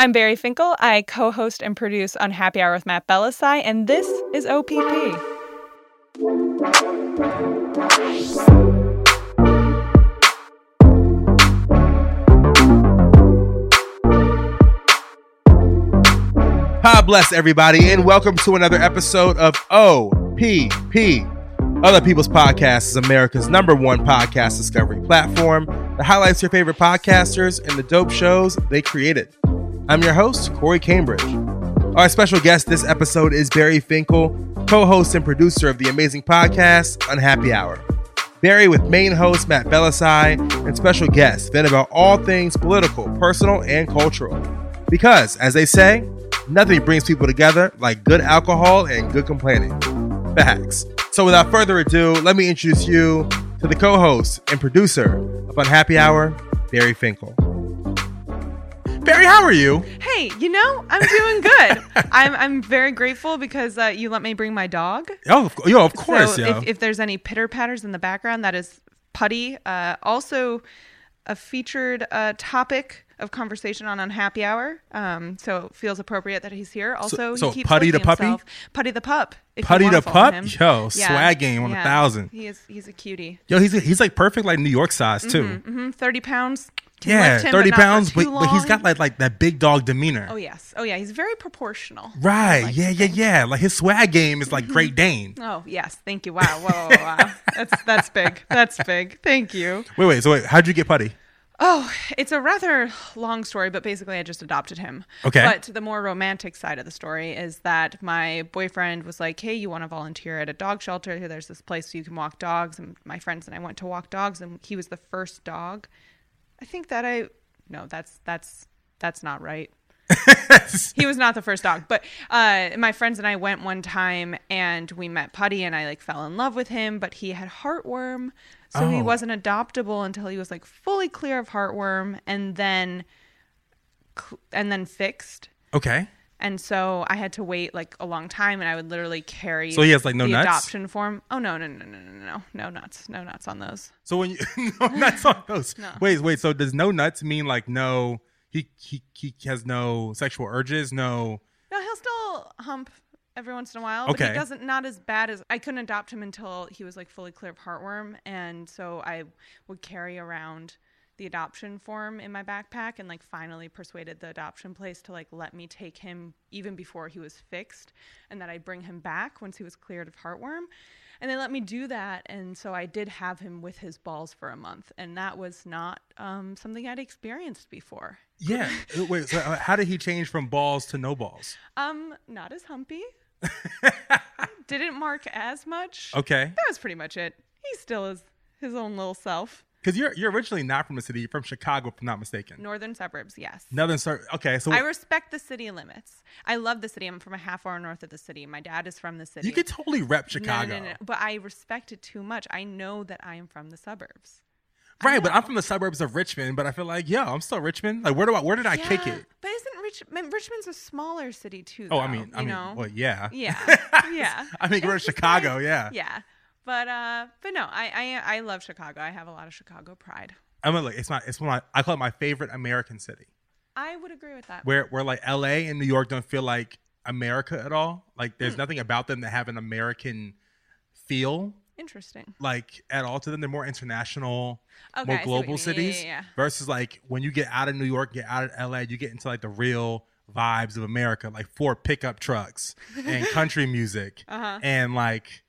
I'm Barry Finkel. I co-host and produce Unhappy Hour with Matt Bellassai, and this is OPP. God bless everybody, and welcome to another episode of OPP. Other People's Podcast is America's number one podcast discovery platform that highlights your favorite podcasters and the dope shows they created. I'm your host, Corey Cambridge. Our special guest this episode is Barry Finkel, co host and producer of the amazing podcast Unhappy Hour. Barry with main host Matt Bellassai and special guests vent about all things political, personal, and cultural. Because, as they say, nothing brings people together like good alcohol and good complaining. Facts. So, without further ado, let me introduce you to the co host and producer of Unhappy Hour, Barry Finkel. Barry, how are you? Hey, you know, I'm doing good. I'm I'm very grateful because uh, you let me bring my dog. Oh, of, yo, of course, so yo. if, if there's any pitter patters in the background, that is Putty. Uh, also, a featured uh, topic of conversation on Unhappy Hour. Um, so it feels appropriate that he's here. Also, so he keeps Putty the puppy? himself. Putty the pup. Putty the pup? him. Yo, swag game on a thousand. He is. He's a cutie. Yo, he's he's like perfect, like New York size too. hmm Thirty pounds. Yeah, him, thirty but pounds, but, but he's got like like that big dog demeanor. Oh yes. Oh yeah. He's very proportional. Right? like yeah, yeah, think. yeah. Like his swag game is like Great Dane. Oh yes. Thank you. Wow. Whoa. whoa, whoa, wow. That's that's big. That's big. Thank you. Wait, wait. So wait, how'd you get Putty? Oh, it's a rather long story, but basically I just adopted him. Okay. But the more romantic side of the story is that my boyfriend was like, "Hey, you want to volunteer at a dog shelter? There's this place you can walk dogs." And my friends and I went to walk dogs, and he was the first dog. I think that I no, that's that's that's not right. he was not the first dog, but uh, my friends and I went one time and we met Putty and I like fell in love with him, but he had heartworm, so he Oh. wasn't adoptable until he was like fully clear of heartworm and then and then fixed. Okay. And so I had to wait like a long time, and I would literally carry. So he has, like, no the nuts? adoption form. Oh no no no no no no no nuts no nuts on those. So when you no nuts on those. Wait, wait. So does no nuts mean like no? He he he has no sexual urges. No. No, he'll still hump every once in a while, but Okay. he doesn't not as bad as I couldn't adopt him until he was like fully clear of heartworm, and so I would carry around the adoption form in my backpack and like finally persuaded the adoption place to like let me take him even before he was fixed and that I'd bring him back once he was cleared of heartworm. And they let me do that, and so I did have him with his balls for a month, and that was not um, something I'd experienced before. Yeah. Uh, wait. So uh, how did he change from balls to no balls? Um, not as humpy. Didn't mark as much. Okay. That was pretty much it. He still is his own little self. Because you're you're originally not from the city. You're from Chicago, if I'm not mistaken. Northern suburbs, yes. Northern suburbs. Okay. So I respect the city limits. I love the city. I'm from a half hour north of the city. My dad is from the city. you could totally rep Chicago. No, no, no. But I respect it too much. I know that I am from the suburbs. Right, but I'm from the suburbs of Richmond, but I feel like, yo, I'm still Richmond. Like, where do I, where did I kick it? But isn't Richmond? Richmond's a smaller city too? Oh, I mean, I you mean, know? well, yeah, Yeah, yeah. I mean, we're in Chicago, like- yeah. Yeah, but uh, but no, I, I I love Chicago. I have a lot of Chicago pride. I mean, look, it's not, it's one. of my- I call it my favorite American city. I would agree with that. Where, where like L.A. and New York don't feel like America at all. Like, there's nothing about them that have an American feel. Interesting. like at all to them. They're more international, Okay, more see what you global mean. Yeah, cities. yeah, yeah. Versus like when you get out of New York, get out of LA, you get into like the real vibes of America, like four pickup trucks and country music, Uh-huh. and like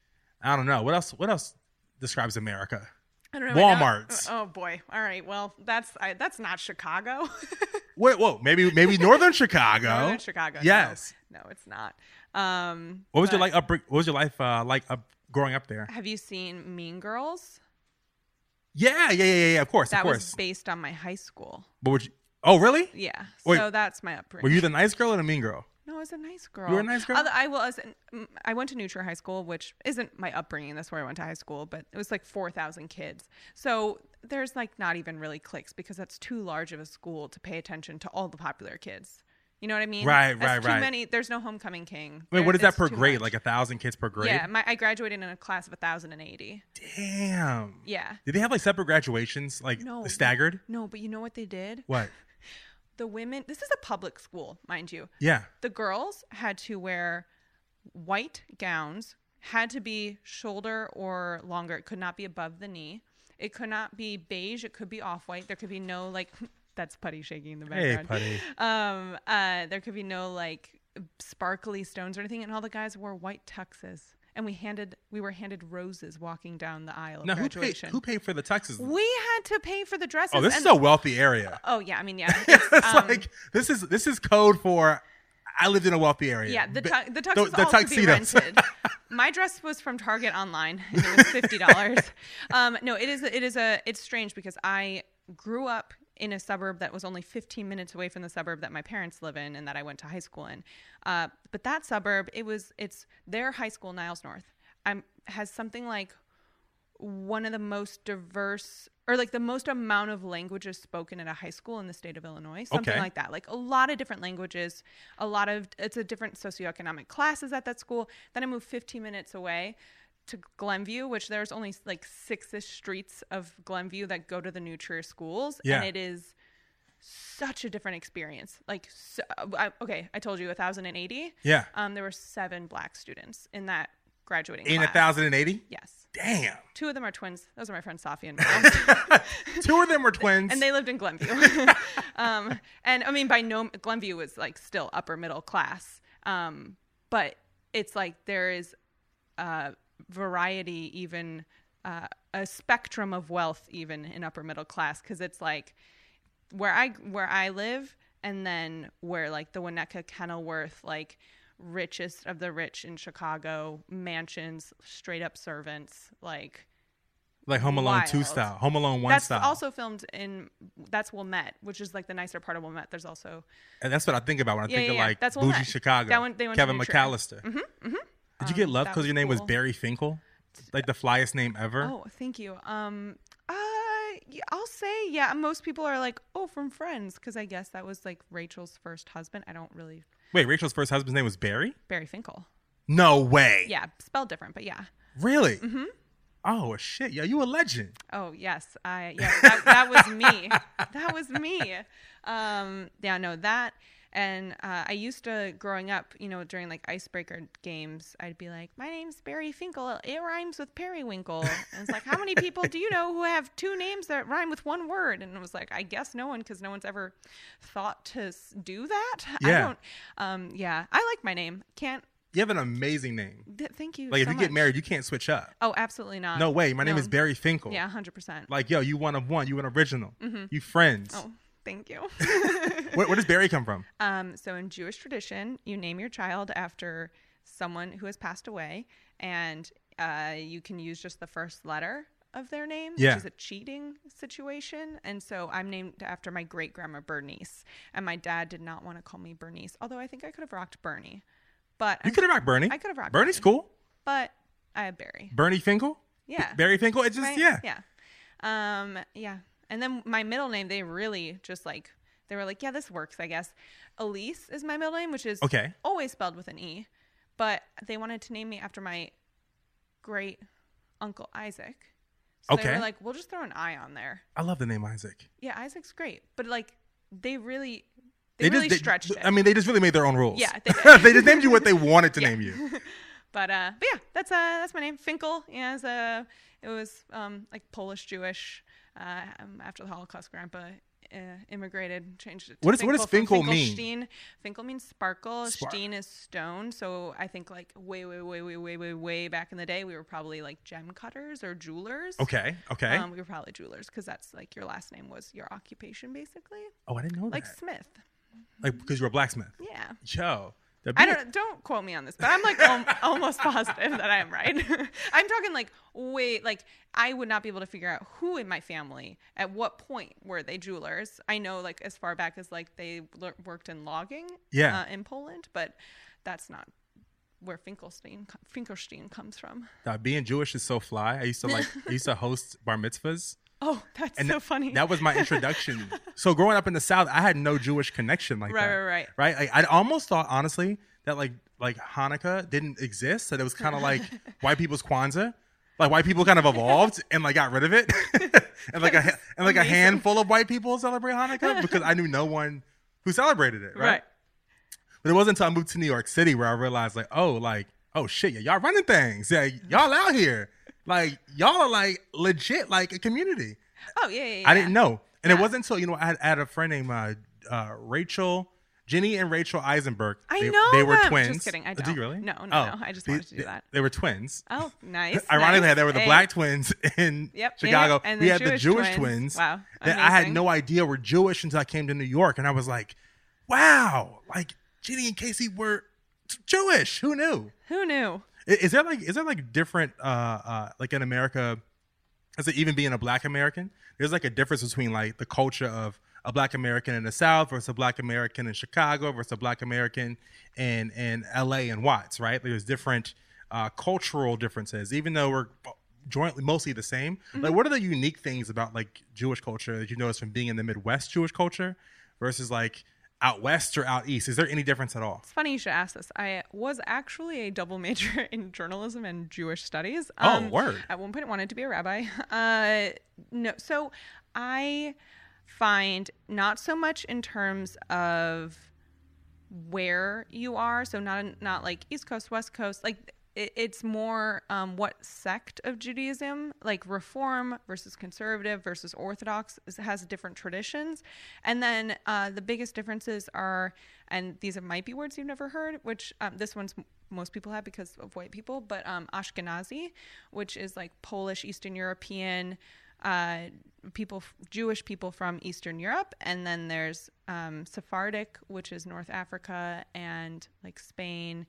I don't know what else. What else describes America? I don't know. Walmarts. Oh boy. All right. Well, that's I, that's not Chicago. Wait, whoa, maybe maybe Northern Chicago. Northern Chicago. Yes. No, it's not. Um, What was your like up? What was your life uh, like up growing up there? Have you seen Mean Girls? Yeah, yeah, yeah, yeah. Of course, That of was based on my high school. but would you? Oh, really? Yeah. Wait, so that's my upbringing. Were you the nice girl or the mean girl? No, I was a nice girl. You were a nice girl? Although I was. I went to New Trier High School, which isn't my upbringing. That's where I went to high school, but it was like four thousand kids. So there's like not even really cliques because that's too large of a school to pay attention to all the popular kids. You know what I mean? Right, That's right, too right. Many. There's no homecoming king. Wait, There- what is that per grade? much. Like a thousand kids per grade? Yeah, my, I graduated in a class of a thousand and eighty. Damn. Yeah. Did they have like separate graduations, like No. staggered? No, but you know what they did? What? The women. This is a public school, mind you. Yeah. the girls had to wear white gowns had to be shoulder or longer it could not be above the knee it could not be beige it could be off-white there could be no like that's putty shaking in the background. Hey, putty. um uh there could be no like sparkly stones or anything and all the guys wore white tuxes and we handed we were handed roses walking down the aisle of Now, who paid, graduation who paid for the tuxes? we had to pay for the dresses Oh, this and- is a wealthy area. oh yeah i mean yeah it's, it's um, like this is this is code for I lived in a wealthy area. Yeah, the, tu- the tuxes the all could be tuxedos. rented. My dress was from Target online, and it was fifty dollars. um, no, it is it is a it's strange because I grew up in a suburb that was only 15 minutes away from the suburb that my parents live in and that I went to high school in. Uh, but that suburb, it was it's their high school, Niles North, um, has something like one of the most diverse or like the most amount of languages spoken at a high school in the state of Illinois, something Okay. like that. Like a lot of different languages, a lot of it's a different socioeconomic classes at that school. Then I moved 15 minutes away to Glenview, which there's only like six-ish streets of Glenview that go to the New Trier schools, Yeah. and it is such a different experience. Like, so, I, okay, I told you 1,080. Yeah. Um, there were seven black students in that graduating In a class. thousand and eighty. Yes. Damn. Two of them are twins. Those are my friends Safi and Miles. Two of them were twins. and they lived in Glenview. um, and I mean, by no, Glenview was like still upper middle class. Um, but it's like there is a variety, even uh, a spectrum of wealth, even in upper middle class, because it's like where I where I live, and then where like the Winnetka Kenilworth, like richest of the rich in Chicago, mansions, straight up servants, like like Home Alone two style, Home Alone one that's style. also filmed in that's Wilmette, which is like the nicer part of Wilmette. There's also and that's what I think about when I Yeah, think yeah, of like That's bougie Wilmette. Chicago. That one- they went Kevin McAllister. Mm-hmm, mm-hmm. Did you get love because your name was. Barry Finkel? Like the flyest name ever. oh, thank you. Um, uh, I'll say yeah. Most people are like, oh, from Friends, because I guess that was like Rachel's first husband. I don't really Wait, Rachel's first husband's name was Barry? Barry Finkel. No way. Yeah, spelled different, but yeah. Really? Mm-hmm. Oh shit! Yeah, you a legend. Oh yes, I yeah that, that was me. That was me. Um, yeah, no that. And uh, I used to growing up, you know, during like icebreaker games, I'd be like, "My name's Barry Finkel. It rhymes with periwinkle." And it's like, "How many people do you know who have two names that rhyme with one word?" And it was like, "I guess no one, because no one's ever thought to do that." I Yeah. don't. Um, yeah, I like my name. Can't. You have an amazing name. Th- thank you. Like if so you get married, you can't switch up. Oh, absolutely not. No way. My name is Barry Finkel. Yeah, hundred percent. Like yo, you one of one. You an original. You friends. Oh, thank you. Where, where does Barry come from? Um, so in Jewish tradition, you name your child after someone who has passed away, and uh, you can use just the first letter of their name, Yeah. which is a cheating situation. And so I'm named after my great grandma Bernice, and my dad did not want to call me Bernice, although I think I could have rocked Bernie. But You could have rocked Bernie. I could have rocked Bernie's Bernie. cool. but I have Barry. Bernie Finkel. Yeah. Barry Finkel. It's just Right? yeah. Yeah. Um, yeah. And then my middle name, they really just like they were like, yeah, this works, I guess. Elise is my middle name, which is Okay. always spelled with an E. But they wanted to name me after my great uncle Isaac. So they Okay. were like, we'll just throw an I on there. I love the name Isaac. Yeah, Isaac's great. But like they really They they, really just, they- stretched it. I mean, they just really made their own rules. Yeah, they did. they just named you what they wanted to Yeah. name you. But uh, but yeah, that's uh that's my name, Finkel. Yeah, it's, uh, it was um like Polish Jewish. Uh, um, after the Holocaust, Grandpa uh, immigrated, changed it. To What is- what does Finkel mean? Finkelstein. Finkel means sparkle. Spark- Steen is stone. So I think like way, way, way, way, way, way, way back in the day, we were probably like gem cutters or jewelers. Okay. Okay. Um, we were probably jewelers because that's like your last name was your occupation, basically. oh, I didn't know Like that. Like Smith. Like because you're a blacksmith. Yeah. Yo, The I don't don't quote me on this, but I'm like al- almost positive that I am right. I'm talking like wait, like I would not be able to figure out who in my family at what point were they jewelers. I know like as far back as like they lear- worked in logging, Yeah. uh, in Poland, but that's not where Finkelstein Finkelstein comes from. Uh, being Jewish is so fly. I used to like. I used to host bar mitzvahs. Oh, that's and so th- funny. That was my introduction. so growing up in the South, I had no Jewish connection like Right, that. right, right. Right. Like, I almost thought, honestly, that like like Hanukkah didn't exist. That it was kind of like white people's Kwanzaa. Like white people kind of evolved and like got rid of it, and like a and like a handful of white people celebrate Hanukkah because I knew no one who celebrated it. Right. right. But it wasn't until I moved to New York City where I realized like, oh, like oh shit, yeah, y'all running things. Yeah, y'all out here. Like y'all are like legit like a community. Oh yeah, yeah, yeah. I didn't know. And Yeah. it wasn't until, you know, I had, I had a friend named uh, uh, Rachel, Jenny and Rachel Eisenberg. I they, know They were them. twins. Just kidding, I Oh, Did don't. you really? No, no, Oh. no. I just They- wanted to do that. They were twins. Oh, nice. Ironically, nice. they were the Hey. black twins in Yep, Chicago. yep, and we had the Jewish Jewish twins. twins. Wow, That I had no idea were Jewish until I came to New York. And I was like, wow, like Jenny and Casey were Jewish. Who knew? Who knew? Is there like is there like different uh uh like in America as it even being a black American, there's like a difference between like the culture of a black American in the South versus a black American in Chicago versus a black American in in LA and Watts, right? There's different uh, cultural differences, even though we're jointly mostly the same. Like, what are the unique things about like Jewish culture that you notice from being in the Midwest Jewish culture versus like out west or out east? Is there any difference at all? It's funny you should ask this. I was actually a double major in journalism and Jewish studies. Oh, word. At one point, I wanted to be a rabbi. Uh, no, so I find not so much in terms of where you are. So not not like East Coast, West Coast. Like it, it's more um, what sect of Judaism, like Reform versus Conservative versus Orthodox, has different traditions. And then uh, the biggest differences are, and these might be words you've never heard, which um, this one's most people have because of white people, but um, Ashkenazi, which is like Polish, Eastern European uh, people, Jewish people from Eastern Europe, and then there's um, Sephardic, which is North Africa and like Spain,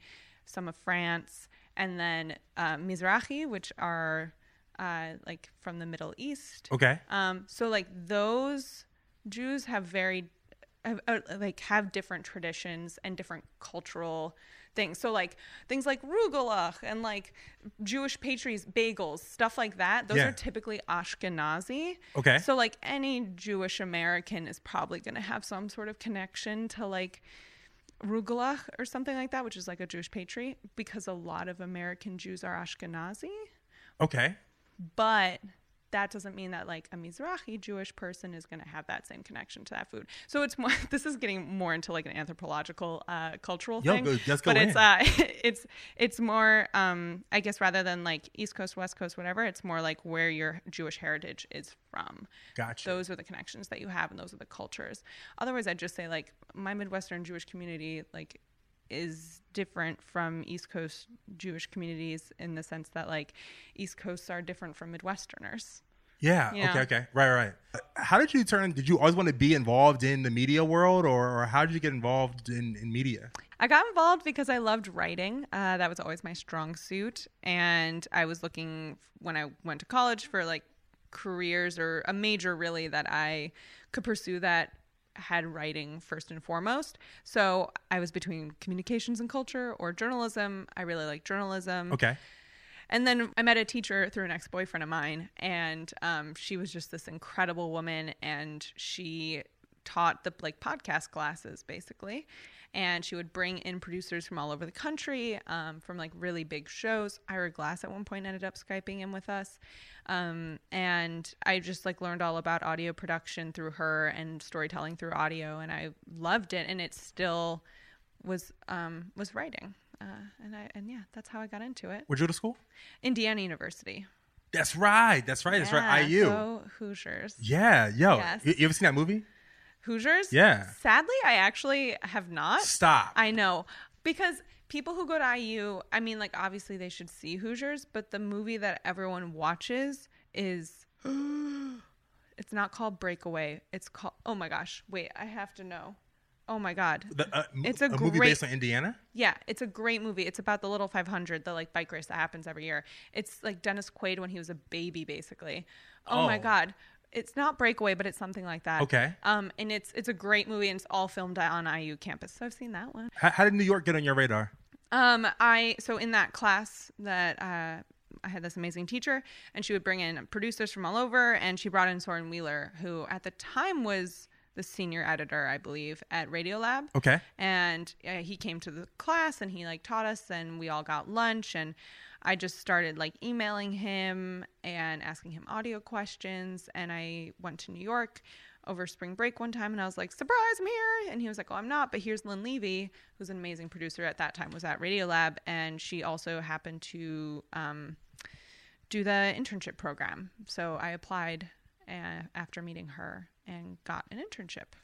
some of France, and then uh, Mizrahi, which are uh, like from the Middle East. Okay. Um, so like those Jews have very have, uh, like have different traditions and different cultural things. So like things like rugelach and like Jewish pastries, bagels, stuff like that. Those Yeah. are typically Ashkenazi. Okay. So like any Jewish American is probably going to have some sort of connection to like rugelach or something like that, which is like a Jewish patriot, because a lot of American Jews are Ashkenazi Okay. but that doesn't mean that like a Mizrahi Jewish person is going to have that same connection to that food. So it's more. This is getting more into like an anthropological, uh, cultural Yo, thing. go- go but it's uh, it's it's more. Um, I guess rather than like East Coast, West Coast, whatever, it's more like where your Jewish heritage is from. Gotcha. Those are the connections that you have, and those are the cultures. Otherwise, I'd just say like my Midwestern Jewish community like is different from East Coast Jewish communities in the sense that like East Coasts are different from Midwesterners. Yeah. Yeah. Okay. Okay. Right. Right. How did you turn? Did you always want to be involved in the media world, or, or how did you get involved in, in media? I got involved because I loved writing. Uh, that was always my strong suit. And I was looking when I went to college for like careers or a major really that I could pursue that had writing first and foremost. So I was between communications and culture or journalism. I really like journalism. Okay. And then I met a teacher through an ex boyfriend of mine, and um, she was just this incredible woman, and she taught the like podcast classes basically. And she would bring in producers from all over the country, um, from like really big shows. Ira Glass at one point ended up skyping in with us, um, and I just like learned all about audio production through her and storytelling through audio, and I loved it. And it still was um, was writing, uh, and I and yeah, that's how I got into it. Where'd you go to school? Indiana University. That's right. That's right. That's right. IU. Go Hoosiers. yeah. Yo. Yes. You, you ever seen that movie? Hoosiers? Yeah. Sadly, I actually have not. Stop. I know. Because people who go to IU, I mean, like, obviously they should see Hoosiers, but the movie that everyone watches is. It's not called Breakaway. It's called. Oh my gosh. Wait, I have to know. Oh my god. The, uh, m- It's a movie great- based on Indiana. Yeah, it's a great movie. It's about the Little 500, the like bike race that happens every year. It's like Dennis Quaid when he was a baby, basically. Oh, my Oh. god, it's not Breakaway, but it's something like that. Okay. Um, and it's it's a great movie, and it's all filmed on IU campus. So I've seen that one. How, how did New York get on your radar? Um, I so in that class that uh, I had this amazing teacher, and she would bring in producers from all over, and she brought in Soren Wheeler, who at the time was the senior editor, I believe, at Radiolab. Okay. And uh, he came to the class, and he like taught us, and we all got lunch, and I just started like emailing him and asking him audio questions, and I went to New York over spring break one time and I was like, surprise, I'm here. And he was like, oh, I'm not, but here's Lynn Levy, who's an amazing producer at that time, was at Radiolab. And she also happened to um, do the internship program. So I applied uh, after meeting her and got an internship.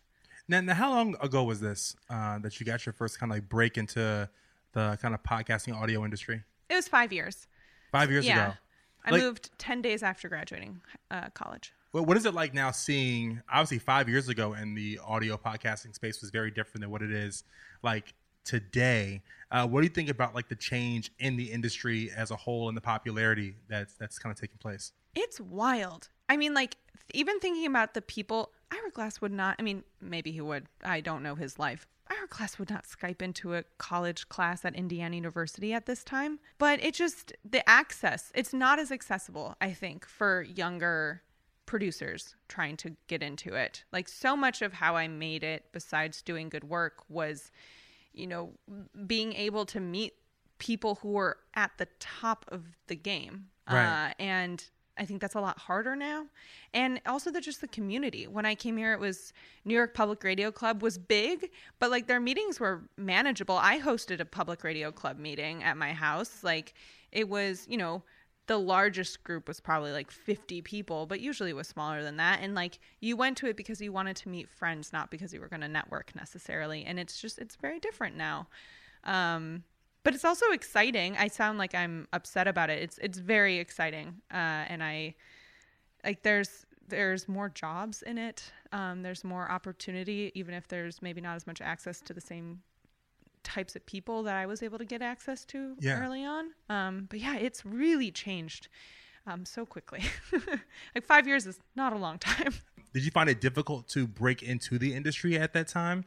Now, now how long ago was this uh, that you got your first kind of like break into the kind of podcasting audio industry? It was five years. Five years yeah. ago. I Like- moved 10 days after graduating uh, college. Well, what is it like now seeing, obviously, five years ago, and the audio podcasting space was very different than what it is like today. Uh, what do you think about like the change in the industry as a whole and the popularity that's that's kind of taking place? It's wild. I mean, like, even thinking about the people, Ira Glass would not, I mean, maybe he would. I don't know his life. Ira Glass would not Skype into a college class at Indiana University at this time. But it just, the access, it's not as accessible, I think, for younger producers trying to get into it. Like, so much of how I made it, besides doing good work, was, you know, being able to meet people who were at the top of the game. Right. Uh, and I think that's a lot harder now. And also the just the community. When I came here it was New York Public Radio Club was big, but like their meetings were manageable. I hosted a public radio club meeting at my house. Like it was, you know, the largest group was probably like 50 people, but usually it was smaller than that. And like you went to it because you wanted to meet friends, not because you were going to network necessarily. And it's just, it's very different now. Um, but it's also exciting. I sound like I'm upset about it. It's it's very exciting, uh, and I like there's there's more jobs in it. Um, there's more opportunity, even if there's maybe not as much access to the same types of people that I was able to get access to Yeah. early on. Um, but yeah, it's really changed um, so quickly. like five years is not a long time. Did you find it difficult to break into the industry at that time?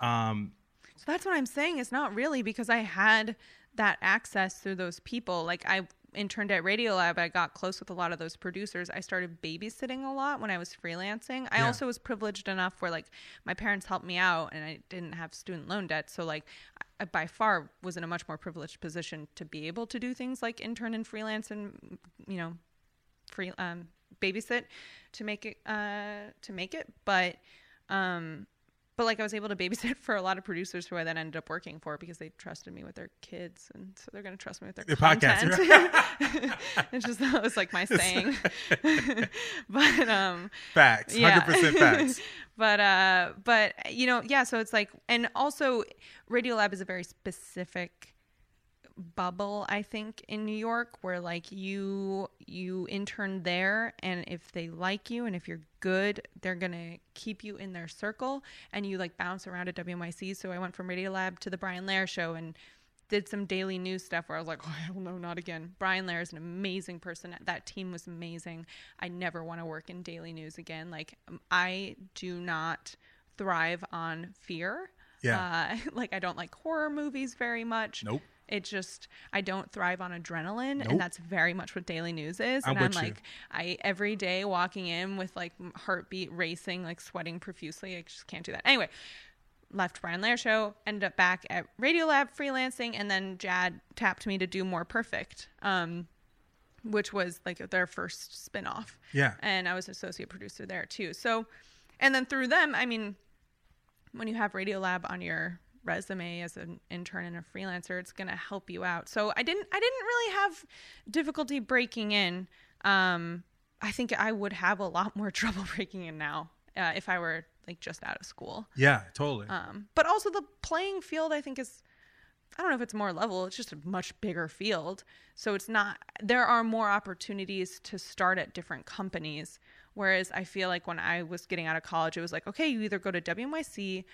Um, So that's what I'm saying. It's not really because I had that access through those people. Like I interned at Radiolab, I got close with a lot of those producers. I started babysitting a lot when I was freelancing. I Yeah. also was privileged enough where like my parents helped me out and I didn't have student loan debt. So like I by far was in a much more privileged position to be able to do things like intern and freelance and you know free um babysit to make it uh to make it but um but like I was able to babysit for a lot of producers who I then ended up working for because they trusted me with their kids, and so they're going to trust me with their Your podcast, content. it's just that was like my saying. but um, facts, Yeah. percent facts. but uh, but you know, yeah. So it's like, and also, Radiolab is a very specific bubble i think in new york where like you you intern there and if they like you and if you're good they're gonna keep you in their circle and you like bounce around at wnyc so i went from radio lab to the Brian Lehrer show and did some daily news stuff where i was like oh hell no not again. Brian Lehrer is an amazing person. That team was amazing. I never want to work in daily news again. Like um, i do not thrive on fear. Yeah. uh, like i don't like horror movies very much. Nope. It just I don't thrive on adrenaline, Nope. and that's very much what daily news is. I'm and I'm with you. like, I every day walking in with like heartbeat racing, like sweating profusely. I just can't do that. Anyway, left Brian Lehrer show, ended up back at Radiolab freelancing, and then Jad tapped me to do More Perfect, um, which was like their first spin-off Yeah. and I was associate producer there too. So, and then through them, I mean, when you have Radiolab on your resume as an intern and a freelancer, it's going to help you out. So I didn't, I didn't really have difficulty breaking in. Um, I think I would have a lot more trouble breaking in now uh, if I were like just out of school. Yeah, totally. Um, but also the playing field, I think is, I don't know if it's more level. It's just a much bigger field. So it's not, there are more opportunities to start at different companies. Whereas I feel like when I was getting out of college, it was like, okay, you either go to WNYC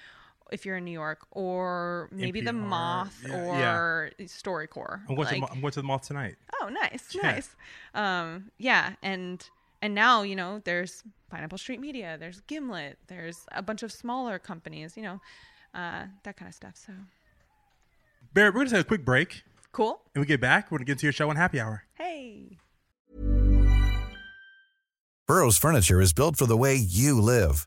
if you're in New York, or maybe the Moth yeah, or StoryCorps. I'm going, to, Like- the Mo- I'm going to the mall tonight. Oh, nice, Yeah. nice. Um, yeah, and and now you know there's Pineapple Street Media, there's Gimlet, there's a bunch of smaller companies, you know, uh, that kind of stuff. So Barry, we're going to take a quick break. cool. And we get back, we're going to get into your show Unhappy Hour. Hey. Burrow's furniture is built for the way you live.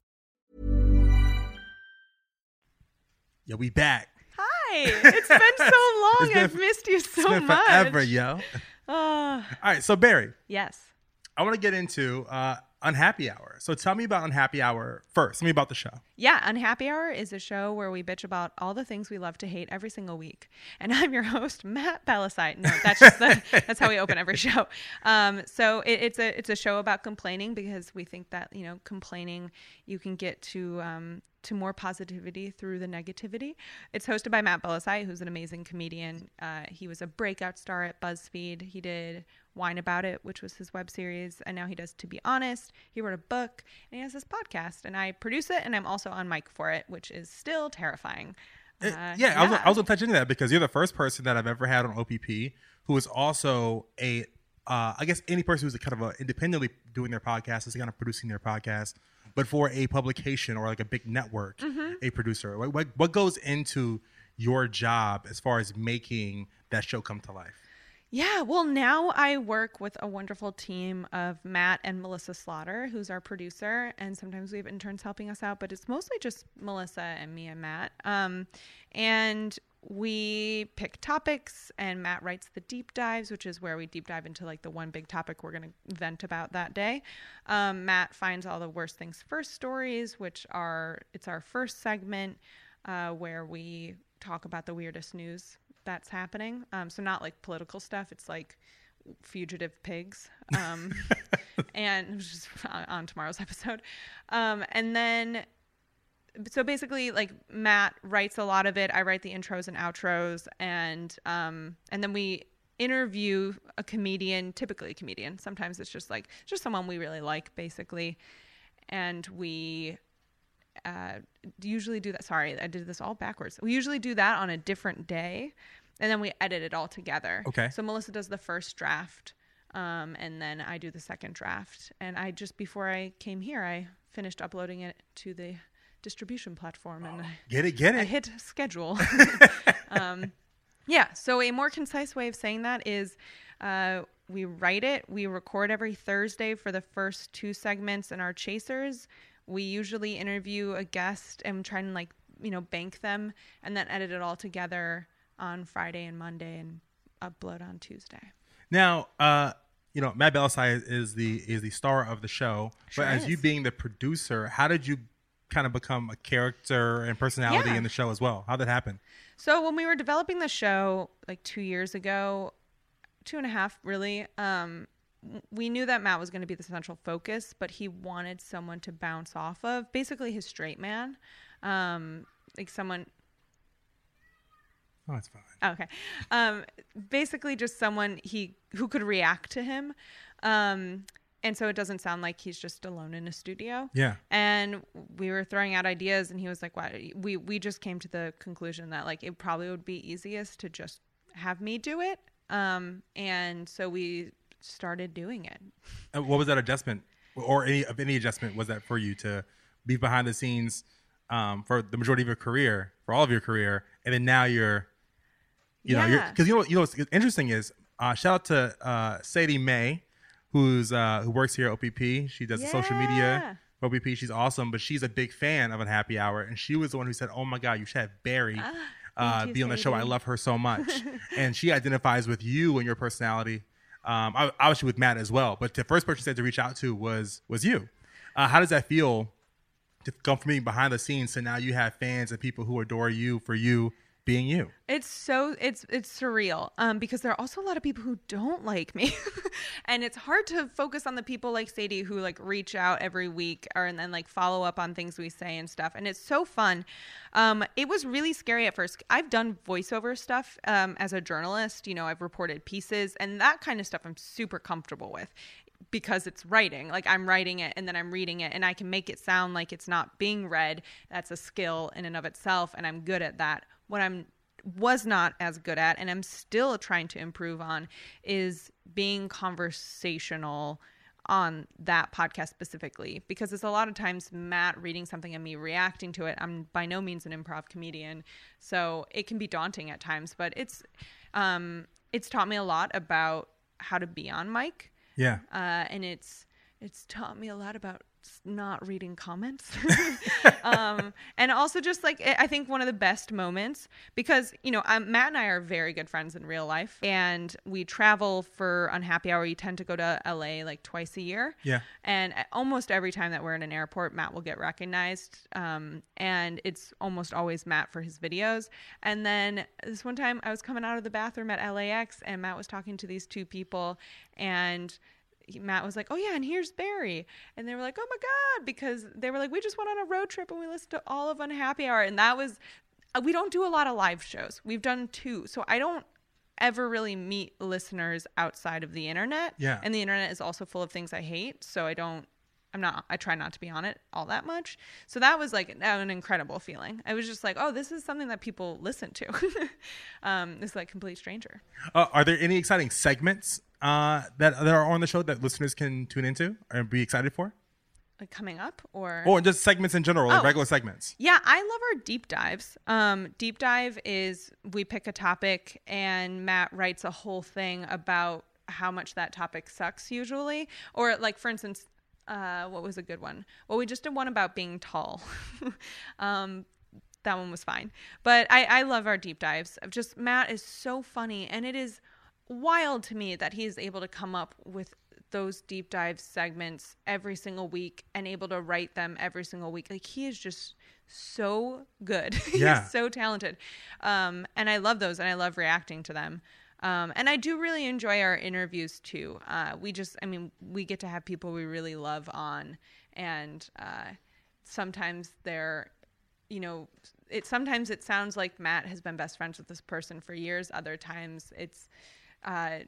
Yeah, we back. Hi. It's been so long. Been- I've missed you so it's been much. forever, yo. Ah, All right, so Barry, yes. I want to get into uh, Unhappy Hour. So tell me about Unhappy Hour first. Tell me about the show. Yeah, Unhappy Hour is a show where we bitch about all the things we love to hate every single week. And I'm your host, Matt Bellassai. No, that's just the, that's how we open every show. Um, so it, it's a it's a show about complaining because we think that you know complaining you can get to um, to more positivity through the negativity. It's hosted by Matt Bellassai, who's an amazing comedian. Uh, he was a breakout star at BuzzFeed. He did Wine About It, which was his web series, and now he does To Be Honest. He wrote a book, and he has this podcast, and I produce it, and I'm also on mic for it, which is still terrifying. Uh, Uh, yeah, I was, I was going to touch into that because you're the first person that I've ever had on OPP who is also a, uh, I guess any person who's kind of a independently doing their podcast is kind of producing their podcast, but for a publication or like a big network, Mm-hmm. a producer. What, what, what goes into your job as far as making that show come to life? Yeah, well, now I work with a wonderful team of Matt and Melissa Slaughter, who's our producer, and sometimes we have interns helping us out, but it's mostly just Melissa and me and Matt. Um, and we pick topics, and Matt writes the deep dives, which is where we deep dive into like the one big topic we're going to vent about that day. Um, Matt finds all the worst things first stories, which are it's our first segment uh, where we talk about the weirdest news that's happening. Um, so not like political stuff. It's like fugitive pigs. Um, and which is on, on tomorrow's episode. Um, and then so basically like Matt writes a lot of it. I write the intros and outros and um and then we interview a comedian, typically a comedian. Sometimes it's just like just someone we really like basically. And we uh, usually do that. Sorry, I did this all backwards. We usually do that on a different day, and then we edit it all together. Okay. So Melissa does the first draft, um, and then I do the second draft. And I just before I came here, I finished uploading it to the distribution platform, and I, Get it, get I it. hit schedule. um, yeah. So a more concise way of saying that is. Uh, we write it. We record every Thursday for the first two segments in our chasers. We usually interview a guest and try and like you know bank them, and then edit it all together on Friday and Monday and upload on Tuesday. Now, uh, you know, Matt Bellassai is the is the star of the show, Sure but as you being the producer, how did you kind of become a character and personality Yeah. in the show as well? How did that happen? So when we were developing the show like two years ago, two and a half really, um, we knew that Matt was going to be the central focus, but he wanted someone to bounce off of, basically his straight man, um, like someone. Oh, it's fine. Okay, um, basically just someone he who could react to him, um, and so it doesn't sound like he's just alone in a studio. Yeah. and we were throwing out ideas and he was like why we we just came to the conclusion that like it probably would be easiest to just have me do it. Um and so we started doing it. Uh, What was that adjustment, or any of any adjustment was that for you to be behind the scenes um, for the majority of your career, for all of your career, and then now you're, you know, because you know you know what's interesting is uh, shout out to uh, Sadie May, who's uh, who works here at OPP. She does the social media. for OPP, she's awesome, but she's a big fan of Unhappy Hour, and she was the one who said, "Oh my God, you should have Barry uh, Ah, thank be on the show. I love her so much." and she identifies with you and your personality. Um, ob- obviously with Matt as well, but the first person she said to reach out to was was you. Uh, how does that feel to come from being behind the scenes to now you have fans and people who adore you for you being you. It's so it's it's surreal um, because there are also a lot of people who don't like me, and it's hard to focus on the people like Sadie who like reach out every week or and then like follow up on things we say and stuff. And it's so fun. Um, it was really scary at first. I've done voiceover stuff um, as a journalist. You know, I've reported pieces and that kind of stuff. I'm super comfortable with because it's writing. Like I'm writing it and then I'm reading it and I can make it sound like it's not being read. That's a skill in and of itself and I'm good at that. What I'm was not as good at and I'm still trying to improve on is being conversational on that podcast specifically because it's a lot of times Matt reading something and me reacting to it. I'm by no means an improv comedian, so it can be daunting at times, but it's um it's taught me a lot about how to be on mic Yeah. uh, and it's it's taught me a lot about not reading comments um, and also just like i think one of the best moments because you know um, matt and i are very good friends in real life and we travel for unhappy hour we tend to go to la like twice a year Yeah. and almost every time that we're in an airport, Matt will get recognized. Um, and it's almost always Matt for his videos. And then this one time I was coming out of the bathroom at LAX and Matt was talking to these two people and he- Matt was like, "Oh yeah, and here's Barry," and they were like, "Oh my god," because they were like, "We just went on a road trip and we listened to all of Unhappy Hour," and that was. uh, We don't do a lot of live shows. We've done two, so I don't ever really meet listeners outside of the internet. Yeah. And the internet is also full of things I hate. So I don't, I'm not, I try not to be on it all that much. So that was like an incredible feeling. I was just like, oh, this is something that people listen to. um, this like complete stranger. Uh, are there any exciting segments uh, that that are on the show that listeners can tune into and be excited for? Like coming up or. Or just segments in general, like Oh. regular segments. Yeah, I love our deep dives. Um, deep dive is we pick a topic and Matt writes a whole thing about how much that topic sucks usually. Or like for instance, uh, what was a good one? Well, we just did one about being tall. um, that one was fine. But I, I love our deep dives. Of Just Matt is so funny, and it is wild to me that he is able to come up with those deep dive segments every single week and able to write them every single week. Like he is just so good. Yeah. He's so talented. Um, and I love those and I love reacting to them. Um, and I do really enjoy our interviews too. Uh, we just, I mean, we get to have people we really love on, and uh, sometimes they're, you know, it sometimes it sounds like Matt has been best friends with this person for years. Other times it's, uh,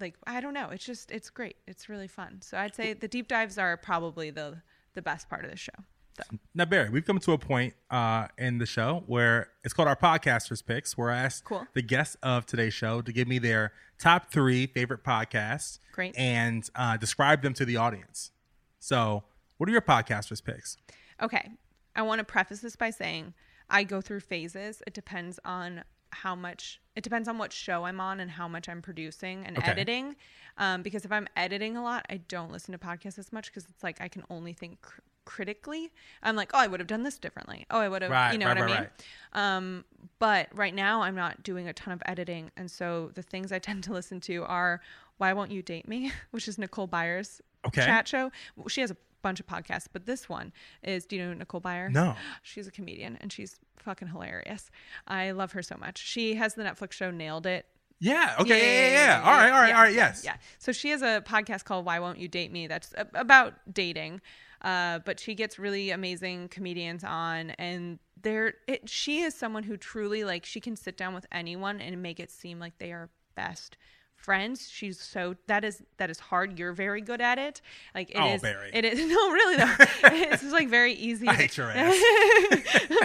like I don't know. It's just it's great. It's really fun. So I'd say the deep dives are probably the the best part of the show. So. Now, Barry, we've come to a point uh, in the show where it's called our podcasters picks, where I ask Cool. the guests of today's show to give me their top three favorite podcasts, Great. and uh, describe them to the audience. So, what are your podcasters picks? Okay. I want to preface this by saying I go through phases. It depends on how much, it depends on what show I'm on and how much I'm producing and Okay. editing. Um, because if I'm editing a lot, I don't listen to podcasts as much because it's like I can only think cr- critically. I'm like, oh, I would have done this differently. Oh, I would have, Right, you know right, what right, I mean? Um, but right now, I'm not doing a ton of editing. And so the things I tend to listen to are Why Won't You Date Me, which is Nicole Byer's Okay. chat show. She has a bunch of podcasts, but this one is do you know Nicole Byer? No. She's a comedian and she's fucking hilarious. I love her so much. She has the Netflix show Nailed It. Yeah. Okay. Yeah. Yeah. yeah, All right. All right. yeah, all right. Yes. Yeah. So she has a podcast called Why Won't You Date Me that's about dating. Uh, but she gets really amazing comedians on and they're it, she is someone who truly like she can sit down with anyone and make it seem like they are best friends she's so that is that is hard. You're very good at it. Like it Oh, is- Barry. it is no really though. It's just like very easy I hate your ass.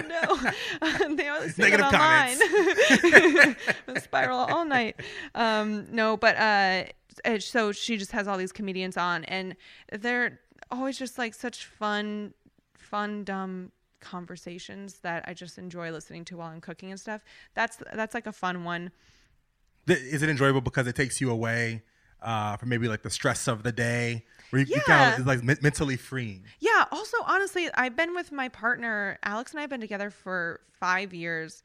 no. They always say Negative online. spiral all night. Um no but uh so she just has all these comedians on and they're always just like such fun fun dumb conversations that i just enjoy listening to while i'm cooking and stuff. That's that's like a fun one Th- Is it enjoyable because it takes you away uh, from maybe like the stress of the day, where you, you kind Yeah. of it's like men- mentally freeing? Yeah. Also, honestly, I've been with my partner. Alex and I have been together for five years.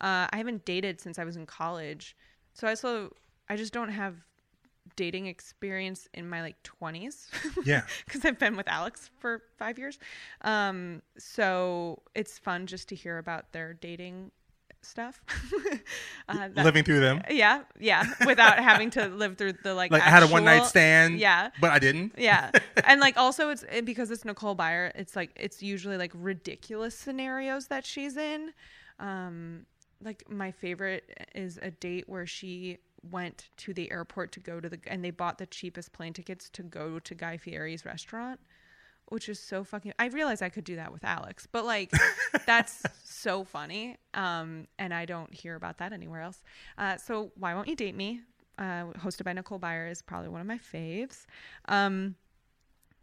Uh, I haven't dated since I was in college, so I also I just don't have dating experience in my like 20s. Yeah. Because I've been with Alex for five years. Um, so it's fun just to hear about their dating stuff. uh, that- Living through them. Yeah, yeah, without having to live through the like. Like I had a one night stand. Yeah. But I didn't. Yeah, and like also it's it, because it's Nicole Byer. It's like it's usually like ridiculous scenarios that she's in. Um, like my favorite is a date where she went to the airport to go to the and they bought the cheapest plane tickets to go to Guy Fieri's restaurant, which is so fucking. I realize I could do that with Alex, but like that's so funny. Um, and I don't hear about that anywhere else. Uh, so why won't you date me? Uh, hosted by Nicole Byer is probably one of my faves. Um,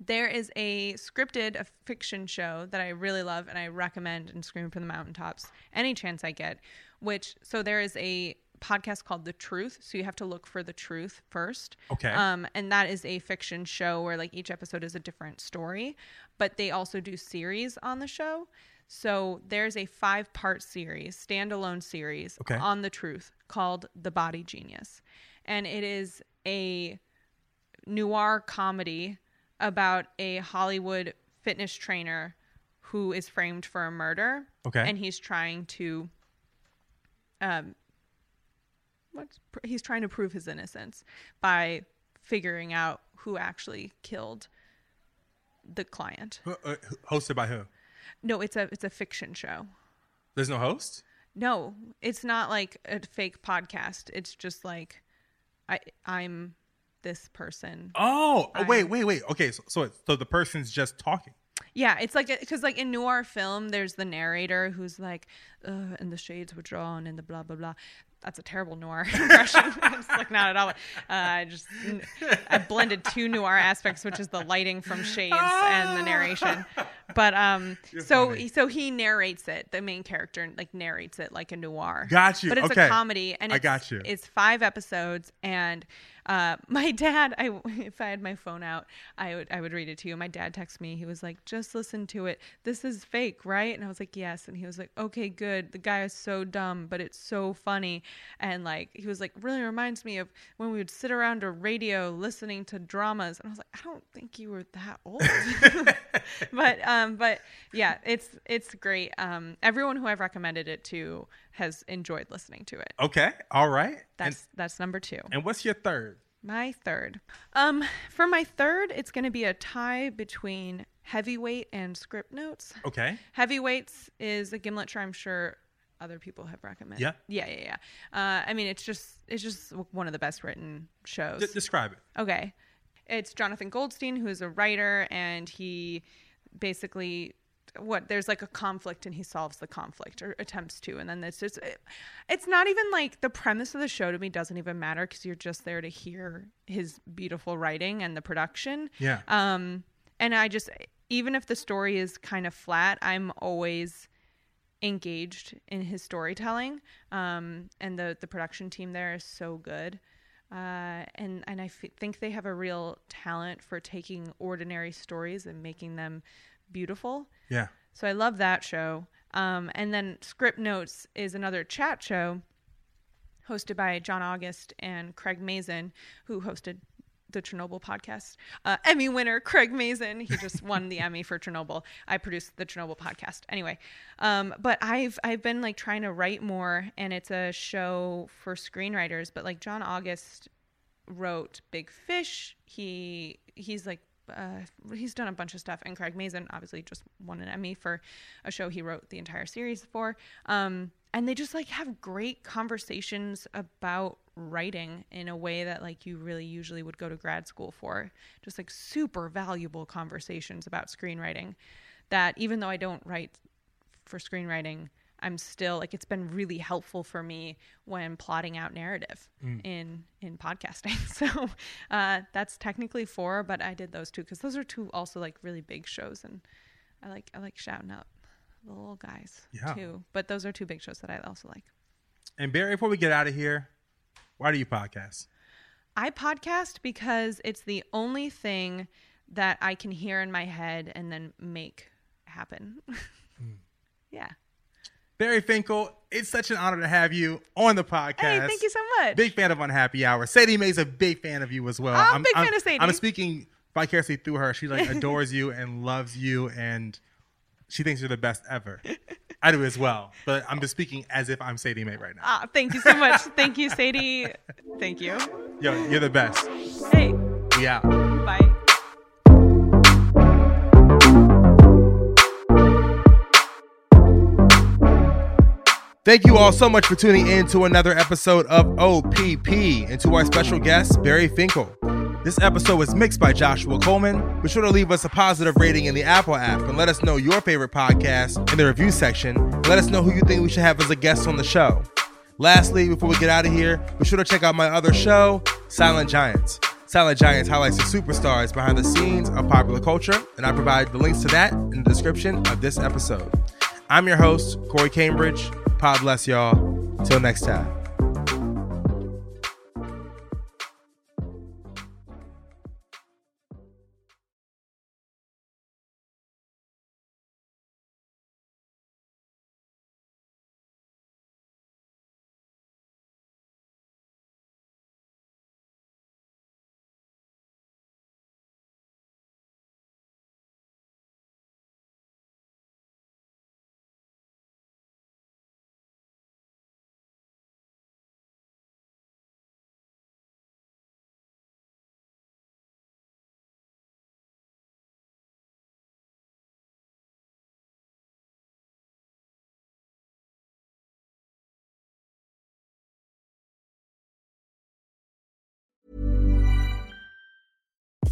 there is a scripted a fiction show that I really love and I recommend and scream from the mountaintops any chance I get. Which so there is a podcast called The Truth. So you have to look for the truth first. Okay. Um, and that is a fiction show where like each episode is a different story, but they also do series on the show. So there's a five part series, standalone series Okay. on the truth called The Body Genius. And it is a noir comedy about a Hollywood fitness trainer who is framed for a murder. Okay. And he's trying to um what's pr- he's trying to prove his innocence by figuring out who actually killed the client. Who- uh, hosted by who? No, it's a it's a fiction show. There's no host. No, it's not like a fake podcast. It's just like I I'm this person. Oh, oh wait, wait, wait. Okay, so so, it's- so the person's just talking. Yeah, it's like because like in noir film, there's the narrator who's like, uh, and the shades were drawn and the blah blah blah. That's a terrible noir impression. it's like not at all. Uh, I just I blended two noir aspects, which is the lighting from Shades and the narration. But um, so funny. so he narrates it. The main character like narrates it like a noir. Got you. But it's Okay. a comedy, and I got you. It's five episodes, and uh, my dad. I if I had my phone out, I would I would read it to you. My dad texted me. He was like, "Just listen to it. This is fake, right?" And I was like, "Yes." And he was like, "Okay, good. The guy is so dumb, but it's so funny." And like he was like, "Really reminds me of when we would sit around a radio listening to dramas." And I was like, "I don't think you were that old." but um, but yeah, it's it's great. Um, everyone who I've recommended it to has enjoyed listening to it. Okay, all right. And, That's that's number two. and what's your third? My third. Um, for my third, it's going to be a tie between Heavyweight and Script Notes. Okay. Heavyweights is a Gimlet show I'm sure other people have recommended. Yeah. Yeah, yeah, yeah. Uh, I mean, it's just it's just one of the best written shows. D- describe it. Okay. It's Jonathan Goldstein, who is a writer, and he basically what there's like a conflict and he solves the conflict or attempts to and then it's just it, it's not even like the premise of the show to me doesn't even matter because you're just there to hear his beautiful writing and the production Yeah. um and i just even if the story is kind of flat i'm always engaged in his storytelling um and the the production team there is so good uh, and and I f- think they have a real talent for taking ordinary stories and making them beautiful. Yeah. So I love that show. Um, and then Script Notes is another chat show hosted by John August and Craig Mazin, who hosted the Chernobyl podcast. Uh, Emmy winner Craig Mazin. He just won the Emmy for Chernobyl. I produced the Chernobyl podcast. Anyway, um, but I've I've been like trying to write more, and it's a show for screenwriters. But like John August wrote Big Fish. He he's like uh, he's done a bunch of stuff, and Craig Mazin obviously just won an Emmy for a show he wrote the entire series for. Um, and they just like have great conversations about writing in a way that like you really usually would go to grad school for. Just like super valuable conversations about screenwriting. That even though I don't write for screenwriting, I'm still like it's been really helpful for me when plotting out narrative in in podcasting. So uh, that's technically four, but I did those two because those are two also like really big shows, and I like I like shouting out the little guys Yeah. too. But those are two big shows that I also like. And Barry, before we get out of here, why do you podcast? I podcast because it's the only thing that I can hear in my head and then make happen. Yeah. Barry Finkel, it's such an honor to have you on the podcast. Hey, thank you so much. Big fan of Unhappy Hour. Sadie Mae's a big fan of you as well. I'm a big fan of Sadie. I'm speaking vicariously through her. She like adores you and loves you, and she thinks you're the best ever. I do as well, but I'm just speaking as if I'm Sadie Mae right now. Ah, thank you so much. thank you, Sadie. Thank you. Yo, you're the best. Hey, We out. Thank you all so much for tuning in to another episode of OPP and to our special guest, Barry Finkel. This episode was mixed by Joshua Coleman. Be sure to leave us a positive rating in the Apple app and let us know your favorite podcast in the review section. Let us know who you think we should have as a guest on the show. Lastly, before we get out of here, be sure to check out my other show, Silent Giants. Silent Giants highlights the superstars behind the scenes of popular culture, and I provide the links to that in the description of this episode. I'm your host, Corey Cambridge. God bless y'all. Till next time.